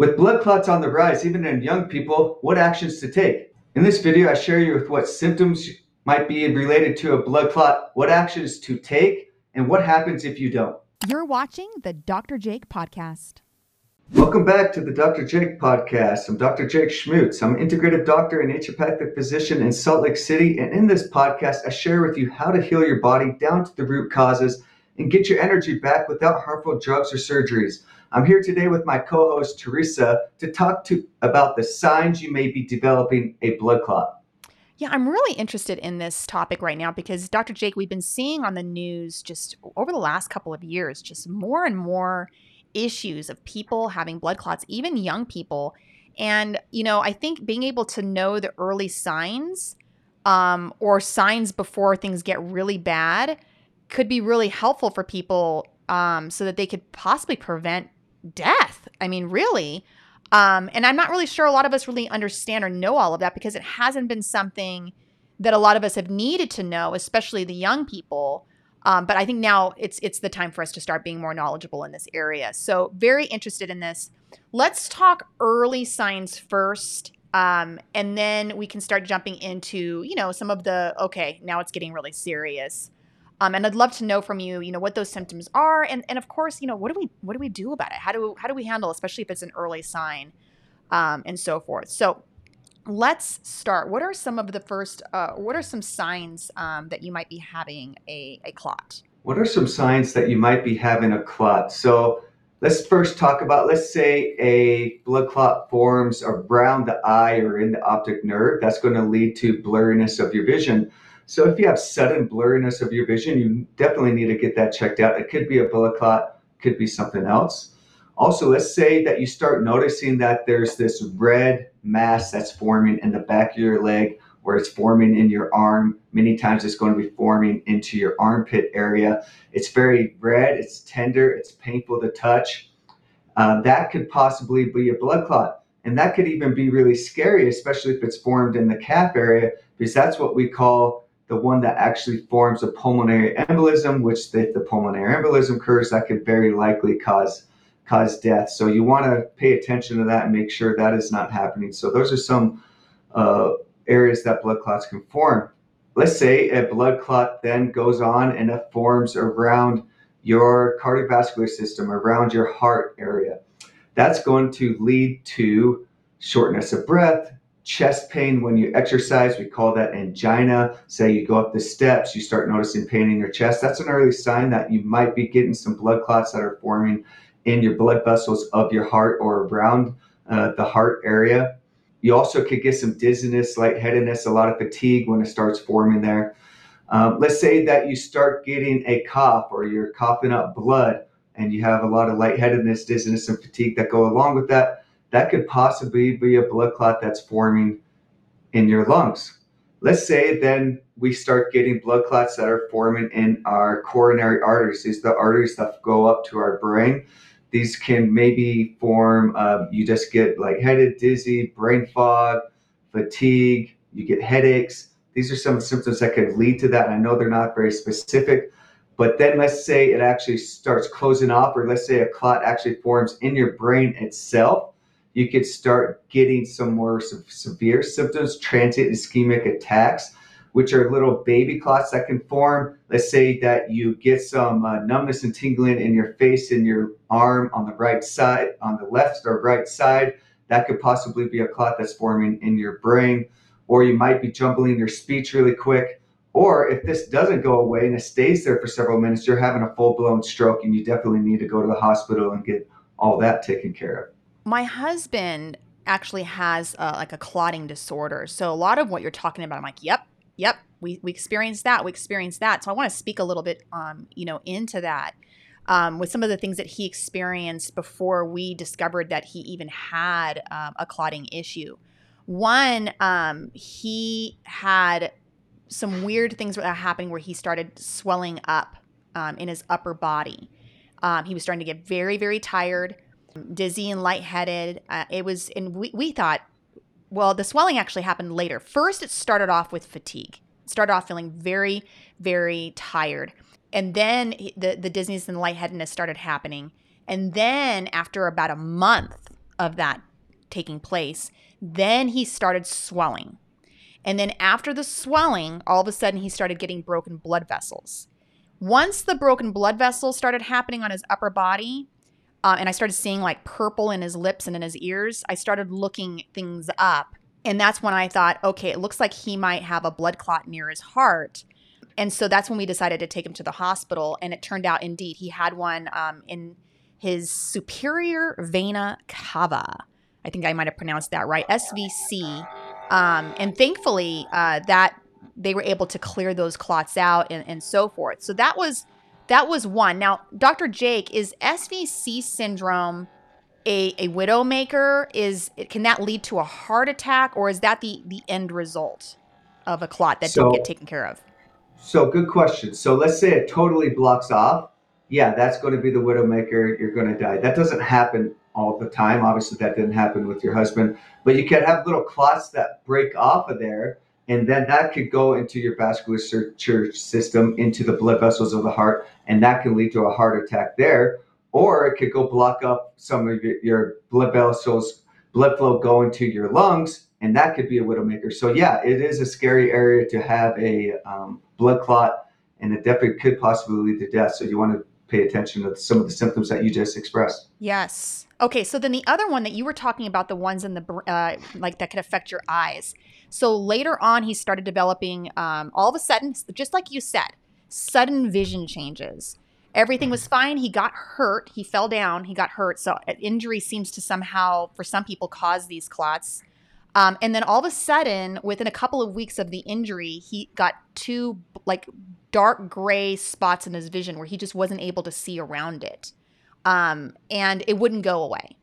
With blood clots on the rise, even in young people, what actions to take? In this video, I share you with what symptoms might be related to a blood clot, what actions to take, and what happens if you don't. You're watching the Dr. Jake podcast. Welcome back to the Dr. Jake podcast. I'm Dr. Jake Schmutz. I'm an integrative doctor and naturopathic physician in Salt Lake City. And in this podcast, I share with you how to heal your body down to the root causes and get your energy back without harmful drugs or surgeries. I'm here today with my co-host Teresa to talk to about the signs you may be developing a blood clot. Yeah, I'm really interested in this topic right now because Dr. Jake, we've been seeing on the news just over the last couple of years just more and more issues of people having blood clots, even young people. And, you know, I think being able to know the early signs um, or signs before things get really bad could be really helpful for people um, so that they could possibly prevent death. I mean, really. Um, and I'm not really sure a lot of us really understand or know all of that because it hasn't been something that a lot of us have needed to know, especially the young people. Um, but I think now it's it's the time for us to start being more knowledgeable in this area. So very interested in this. Let's talk early signs first, um, and then we can start jumping into you know some of the okay now it's getting really serious. Um, and I'd love to know from you, you know, what those symptoms are, and and of course, you know, what do we what do we do about it? How do how do we handle, especially if it's an early sign, um, and so forth. So let's start. What are some of the first? Uh, what are some signs um, that you might be having a a clot? What are some signs that you might be having a clot? So let's first talk about let's say a blood clot forms around the eye or in the optic nerve. That's going to lead to blurriness of your vision so if you have sudden blurriness of your vision, you definitely need to get that checked out. It could be a blood clot, could be something else. Also, let's say that you start noticing that there's this red mass that's forming in the back of your leg where it's forming in your arm. Many times it's going to be forming into your armpit area. It's very red, it's tender, it's painful to touch. Uh, that could possibly be a blood clot. And that could even be really scary, especially if it's formed in the calf area, because that's what we call the one that actually forms a pulmonary embolism, which if the pulmonary embolism occurs, that could very likely cause cause death. So you want to pay attention to that and make sure that is not happening. So those are some uh, areas that blood clots can form. Let's say a blood clot then goes on and it forms around your cardiovascular system, around your heart area. That's going to lead to shortness of breath, chest pain when you exercise. We call that angina. Say you go up the steps, you start noticing pain in your chest. That's an early sign that you might be getting some blood clots that are forming in your blood vessels of your heart or around uh, the heart area. You also could get some dizziness, lightheadedness, a lot of fatigue when it starts forming there. Um, let's say that you start getting a cough or you're coughing up blood and you have a lot of lightheadedness, dizziness, and fatigue that go along with that that could possibly be a blood clot that's forming in your lungs. Let's say then we start getting blood clots that are forming in our coronary arteries. These are the arteries that go up to our brain. These can maybe form, um, you just get lightheaded, dizzy, brain fog, fatigue, you get headaches. These are some symptoms that could lead to that. And I know they're not very specific, but then let's say it actually starts closing off, or let's say a clot actually forms in your brain itself you could start getting some more severe symptoms, transient ischemic attacks, which are little baby clots that can form. Let's say that you get some uh, numbness and tingling in your face and your arm on the right side, on the left or right side. That could possibly be a clot that's forming in your brain. Or you might be jumbling your speech really quick. Or if this doesn't go away and it stays there for several minutes, you're having a full blown stroke and you definitely need to go to the hospital and get all that taken care of my husband actually has uh, like a clotting disorder. So a lot of what you're talking about, I'm like, yep, yep, we we experienced that, we experienced that. So I want to speak a little bit, um, you know, into that. Um, with some of the things that he experienced before we discovered that he even had um, a clotting issue. One, um, he had some weird things that happening where he started swelling up um, in his upper body. Um, he was starting to get very, very tired dizzy and lightheaded. Uh, it was, and we, we thought, well, the swelling actually happened later. First, it started off with fatigue. It started off feeling very, very tired. And then the, the dizziness and the lightheadedness started happening. And then after about a month of that taking place, then he started swelling. And then after the swelling, all of a sudden he started getting broken blood vessels. Once the broken blood vessels started happening on his upper body, uh, and I started seeing like purple in his lips and in his ears, I started looking things up. And that's when I thought, okay, it looks like he might have a blood clot near his heart. And so that's when we decided to take him to the hospital. And it turned out, indeed, he had one um, in his superior vena cava. I think I might have pronounced that right, SVC. Um, and thankfully, uh, that they were able to clear those clots out and, and so forth. So that was that was one. Now, Dr. Jake, is SVC syndrome a, a widowmaker? Is it can that lead to a heart attack, or is that the the end result of a clot that so, don't get taken care of? So good question. So let's say it totally blocks off. Yeah, that's going to be the widowmaker. You're going to die. That doesn't happen all the time. Obviously, that didn't happen with your husband, but you can have little clots that break off of there, and then that could go into your vascular system, into the blood vessels of the heart, and that can lead to a heart attack there. Or it could go block up some of your, blood vessels, blood flow going to your lungs, and that could be a widowmaker. So yeah, it is a scary area to have a um, blood clot, and it definitely could possibly lead to death. So you want to pay attention to some of the symptoms that you just expressed. Yes. Okay. So then the other one that you were talking about, the ones in the uh, like that could affect your eyes. So later on, he started developing um, all of a sudden, just like you said, sudden vision changes. Everything was fine. He got hurt. He fell down. He got hurt. So uh, injury seems to somehow, for some people, cause these clots. Um, and then all of a sudden, within a couple of weeks of the injury, he got two like dark gray spots in his vision where he just wasn't able to see around it. Um, and it wouldn't go away.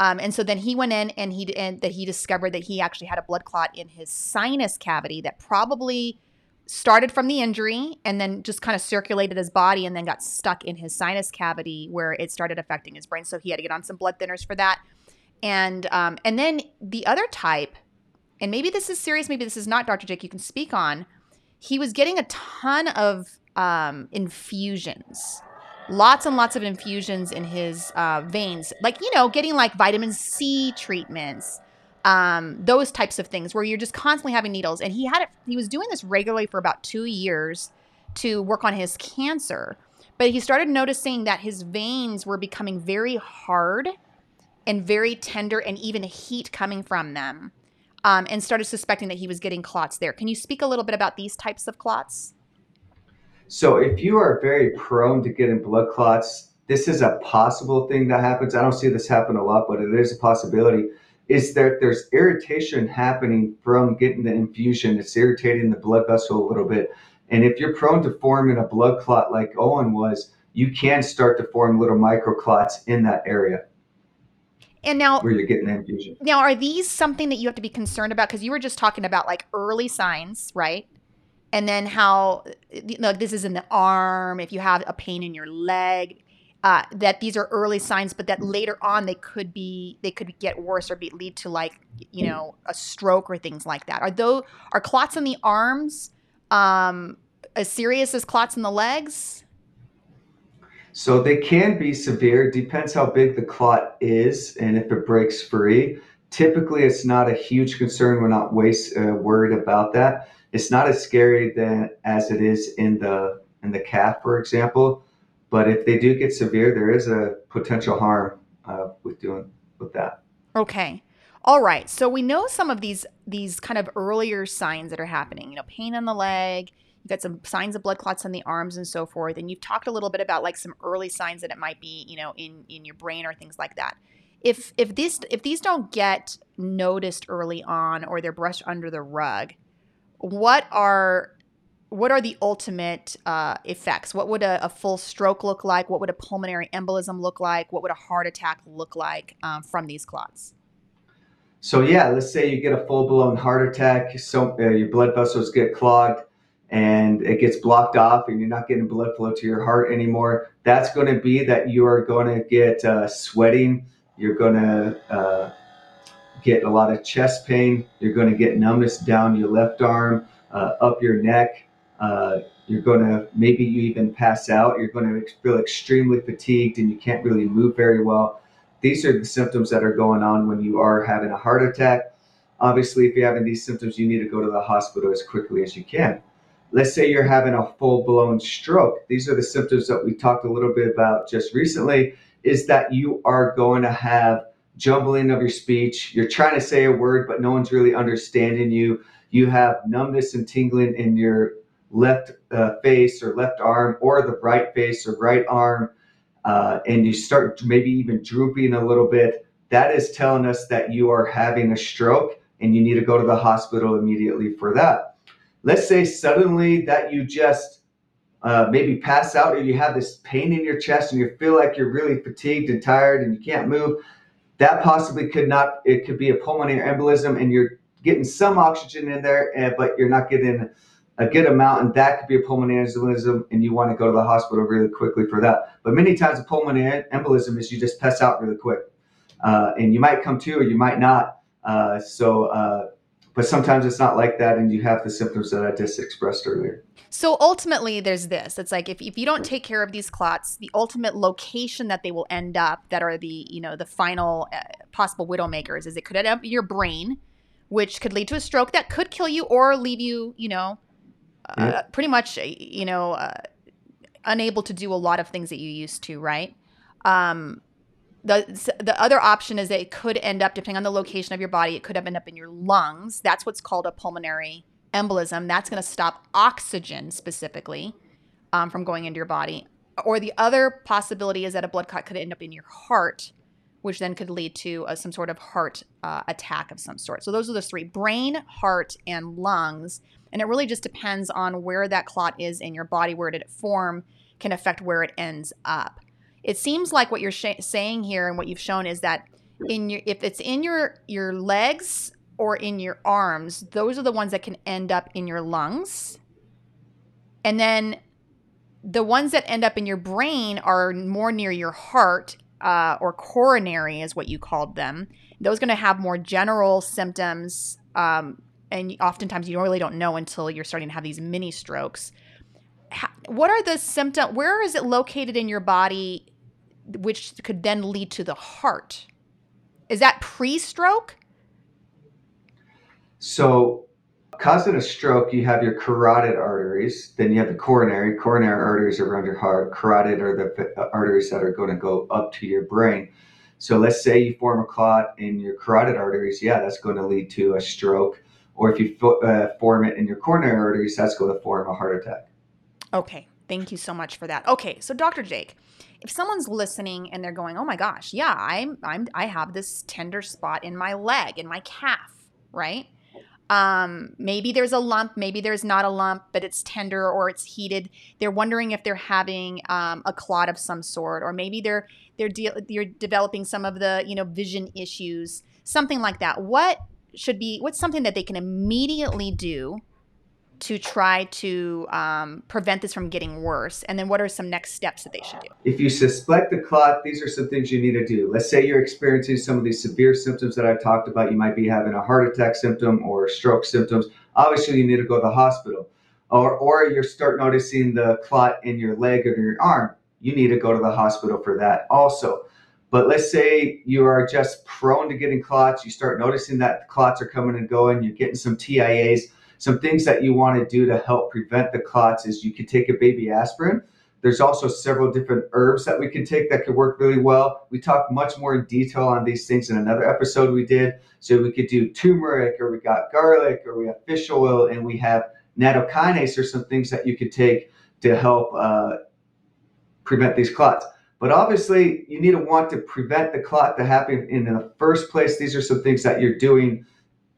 Um, and so then he went in and he and that he discovered that he actually had a blood clot in his sinus cavity that probably started from the injury and then just kind of circulated his body and then got stuck in his sinus cavity where it started affecting his brain. So he had to get on some blood thinners for that. And um, and then the other type, and maybe this is serious, maybe this is not, Dr. Jake, you can speak on. He was getting a ton of um, infusions, lots and lots of infusions in his uh, veins, like you know, getting like vitamin C treatments, um, those types of things, where you're just constantly having needles. And he had it. He was doing this regularly for about two years to work on his cancer, but he started noticing that his veins were becoming very hard and very tender and even heat coming from them um, and started suspecting that he was getting clots there. Can you speak a little bit about these types of clots? So, if you are very prone to getting blood clots, this is a possible thing that happens. I don't see this happen a lot, but it is a possibility. Is that there's irritation happening from getting the infusion? It's irritating the blood vessel a little bit. And if you're prone to forming a blood clot like Owen was, you can start to form little microclots in that area. And now, where you're getting infusion. Now, are these something that you have to be concerned about? Because you were just talking about like early signs, right? And then how you know, this is in the arm, if you have a pain in your leg, uh, that these are early signs, but that later on they could be they could get worse or be lead to like you know a stroke or things like that. Are those are clots in the arms um, as serious as clots in the legs? So they can be severe, depends how big the clot is and if it breaks free. Typically, it's not a huge concern. We're not waste, uh, worried about that. It's not as scary than, as it is in the in the calf, for example. But if they do get severe, there is a potential harm uh, with doing with that. Okay. All right. So we know some of these these kind of earlier signs that are happening. You know, pain in the leg, You've got some signs of blood clots on the arms and so forth. And you've talked a little bit about like some early signs that it might be, you know, in in your brain or things like that. If if these if these don't get noticed early on or they're brushed under the rug, what are what are the ultimate uh, effects? What would a, a, full stroke look like? What would a pulmonary embolism look like? What would a heart attack look like um, from these clots? So yeah, let's say you get a full blown heart attack. So uh, your blood vessels get clogged and it gets blocked off and you're not getting blood flow to your heart anymore, that's going to be that you are going to get uh, sweating. You're going to uh, get a lot of chest pain. You're going to get numbness down your left arm, uh, up your neck. Uh, you're going to maybe you even pass out. You're going to feel extremely fatigued and you can't really move very well. these are the symptoms that are going on when you are having a heart attack. Obviously, if you're having these symptoms, you need to go to the hospital as quickly as you can. Let's say you're having a full blown stroke. These are the symptoms that we talked a little bit about just recently is that you are going to have jumbling of your speech. You're trying to say a word, but no one's really understanding you. You have numbness and tingling in your left uh, face or left arm or the right face or right arm. Uh, and you start maybe even drooping a little bit. That is telling us that you are having a stroke and you need to go to the hospital immediately for that. Let's say suddenly that you just uh, maybe pass out or you have this pain in your chest and you feel like you're really fatigued and tired and you can't move that possibly could not it could be a pulmonary embolism and you're getting some oxygen in there and, eh, but you're not getting a good amount and that could be a pulmonary embolism and you want to go to the hospital really quickly for that. But many times a pulmonary embolism is you just pass out really quick uh, and you might come to or you might not uh, so uh, but sometimes it's not like that and you have the symptoms that i just expressed earlier so ultimately, there's this. It's like if, if you don't take care of these clots, the ultimate location that they will end up, that are the you know the final uh, possible widow makers, is it could end up in your brain, which could lead to a stroke that could kill you or leave you you know uh, yeah. pretty much uh, you know uh, unable to do a lot of things that you used to, right? Um, the the other option is that it could end up, depending on the location of your body, it could end up in your lungs. That's what's called a pulmonary embolism, that's going to stop oxygen specifically um, from going into your body. Or the other possibility is that a blood clot could end up in your heart, which then could lead to some sort of heart uh, attack of some sort. So those are the three brain, heart, and lungs. And it really just depends on where that clot is in your body, where did it form, can affect where it ends up. It seems like what you're sh- saying here and what you've shown is that in your if it's in your your legs or in your arms, those are the ones that can end up in your lungs. And then the ones that end up in your brain are more near your heart uh, or coronary, is what you called them. Those going to have more general symptoms. Um, and oftentimes you really don't know until you're starting to have these mini strokes. what are the symptoms? Where is it located in your body, which could then lead to the heart? Is that pre stroke? So, causing a stroke, you have your carotid arteries, then you have the coronary. Coronary arteries are around your heart. Carotid are the arteries that are going to go up to your brain. So, let's say you form a clot in your carotid arteries, yeah, that's going to lead to a stroke. Or if you uh, form it in your coronary arteries, that's going to form a heart attack. Okay, thank you so much for that. Okay, so Dr. Jake, if someone's listening and they're going, "Oh my gosh, yeah, I'm I'm I have this tender spot in my leg, in my calf," right? Um, maybe there's a lump, maybe there's not a lump, but it's tender or it's heated. They're wondering if they're having um, a clot of some sort, or maybe they're they're de- they're developing some of the you know vision issues, something like that. What should be what's something that they can immediately do to try to um, prevent this from getting worse? And then what are some next steps that they should do? If you suspect a clot, these are some things you need to do. Let's say you're experiencing some of these severe symptoms that I've talked about. You might be having a heart attack symptom or stroke symptoms. Obviously, you need to go to the hospital. Or, or you start noticing the clot in your leg or your arm. You need to go to the hospital for that also. But let's say you are just prone to getting clots. You start noticing that clots are coming and going. You're getting some TIAs some things that you want to do to help prevent the clots is you could take a baby aspirin. There's also several different herbs that we can take that could work really well. We talk much more in detail on these things in another episode we did. So we could do turmeric, or we got garlic, or we have fish oil, and we have nattokinase, or some things that you could take to help uh, prevent these clots. But obviously, you need to want to prevent the clot to happen in the first place. These are some things that you're doing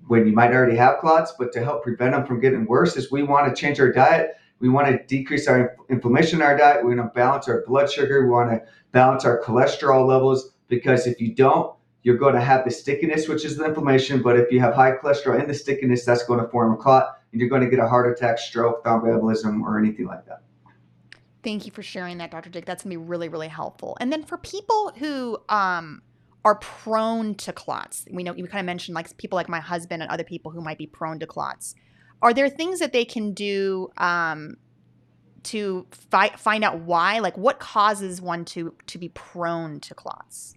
when you might already have clots, but to help prevent them from getting worse is we want to change our diet. We want to decrease our inflammation in our diet. We want to balance our blood sugar. We want to balance our cholesterol levels because if you don't, you're going to have the stickiness, which is the inflammation. But if you have high cholesterol and the stickiness, that's going to form a clot, and you're going to get a heart attack, stroke, thromboembolism, or anything like that. Thank you for sharing that, Dr. Dick. That's going to be really, really helpful. And then for people who um, are prone to clots. We know you kind of mentioned like people like my husband and other people who might be prone to clots. Are there things that they can do um, to fi- find out why? Like what causes one to to be prone to clots?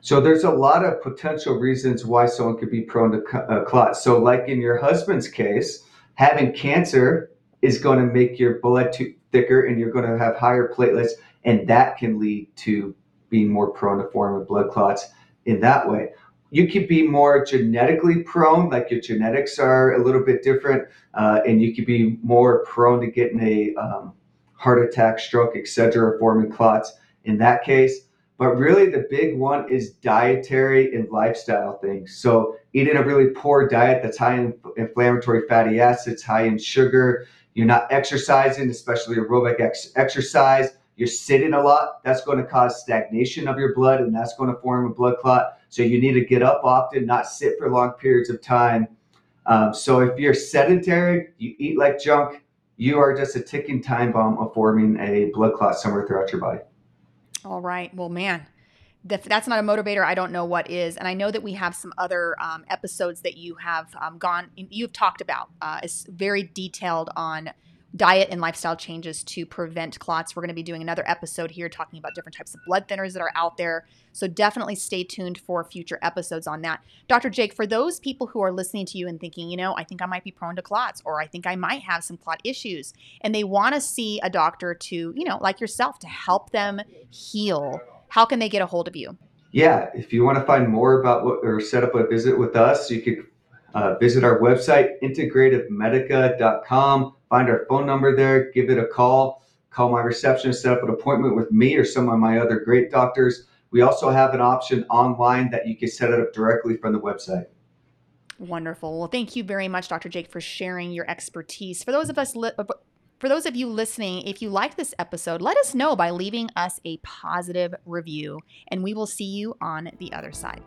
So there's a lot of potential reasons why someone could be prone to uh, clots. So, like in your husband's case, having cancer is going to make your blood thicker, and you're going to have higher platelets, and that can lead to being more prone to forming blood clots in that way. You could be more genetically prone, like your genetics are a little bit different, uh, and you could be more prone to getting a um, heart attack, stroke, etc., forming clots in that case. But really, the big one is dietary and lifestyle things. So, eating a really poor diet that's high in inflammatory fatty acids, high in sugar, you're not exercising, especially aerobic ex- exercise, you're sitting a lot, that's going to cause stagnation of your blood and that's going to form a blood clot. So, you need to get up often, not sit for long periods of time. Um, so, if you're sedentary, you eat like junk, you are just a ticking time bomb of forming a blood clot somewhere throughout your body. All right. Well, man, if that's not a motivator, I don't know what is. And I know that we have some other um, episodes that you have um, gone, you've talked about. Uh, it's very detailed on diet and lifestyle changes to prevent clots. We're going to be doing another episode here talking about different types of blood thinners that are out there. So definitely stay tuned for future episodes on that. Dr. Jake, for those people who are listening to you and thinking, you know, I think I might be prone to clots or I think I might have some clot issues, and they want to see a doctor to, you know, like yourself, to help them heal, how can they get a hold of you? Yeah, if you want to find more about what or set up a visit with us, you could uh, visit our website, integrativemedica.com find our phone number there, give it a call, call my receptionist, set up an appointment with me or some of my other great doctors. We also have an option online that you can set it up directly from the website. Wonderful. Well, thank you very much, Dr. Jake, for sharing your expertise. For those of us, li- uh, for those of you listening, if you like this episode, let us know by leaving us a positive review, and we will see you on the other side.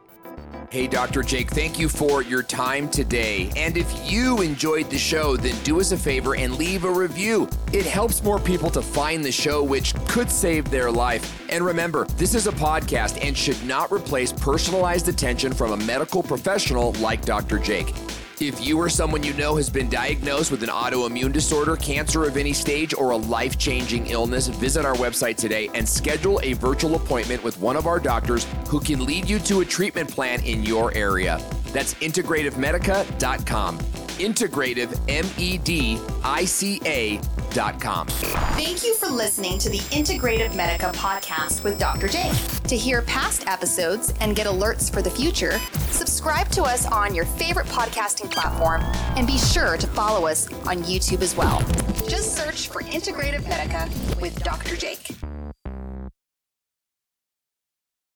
Hey, Dr. Jake, thank you for your time today. And if you enjoyed the show, then do us a favor and leave a review. It helps more people to find the show, which could save their life. And remember, this is a podcast and should not replace personalized attention from a medical professional like Dr. Jake. If you or someone you know has been diagnosed with an autoimmune disorder, cancer of any stage, or a life changing illness, visit our website today and schedule a virtual appointment with one of our doctors who can lead you to a treatment plan in your area. That's integrativemedica.com. Integrative, M E D I C A Thank you for listening to the Integrative Medica podcast with Dr. Jake. To hear past episodes and get alerts for the future, subscribe to us on your favorite podcasting platform and be sure to follow us on YouTube as well. Just search for Integrative Medica with Dr. Jake.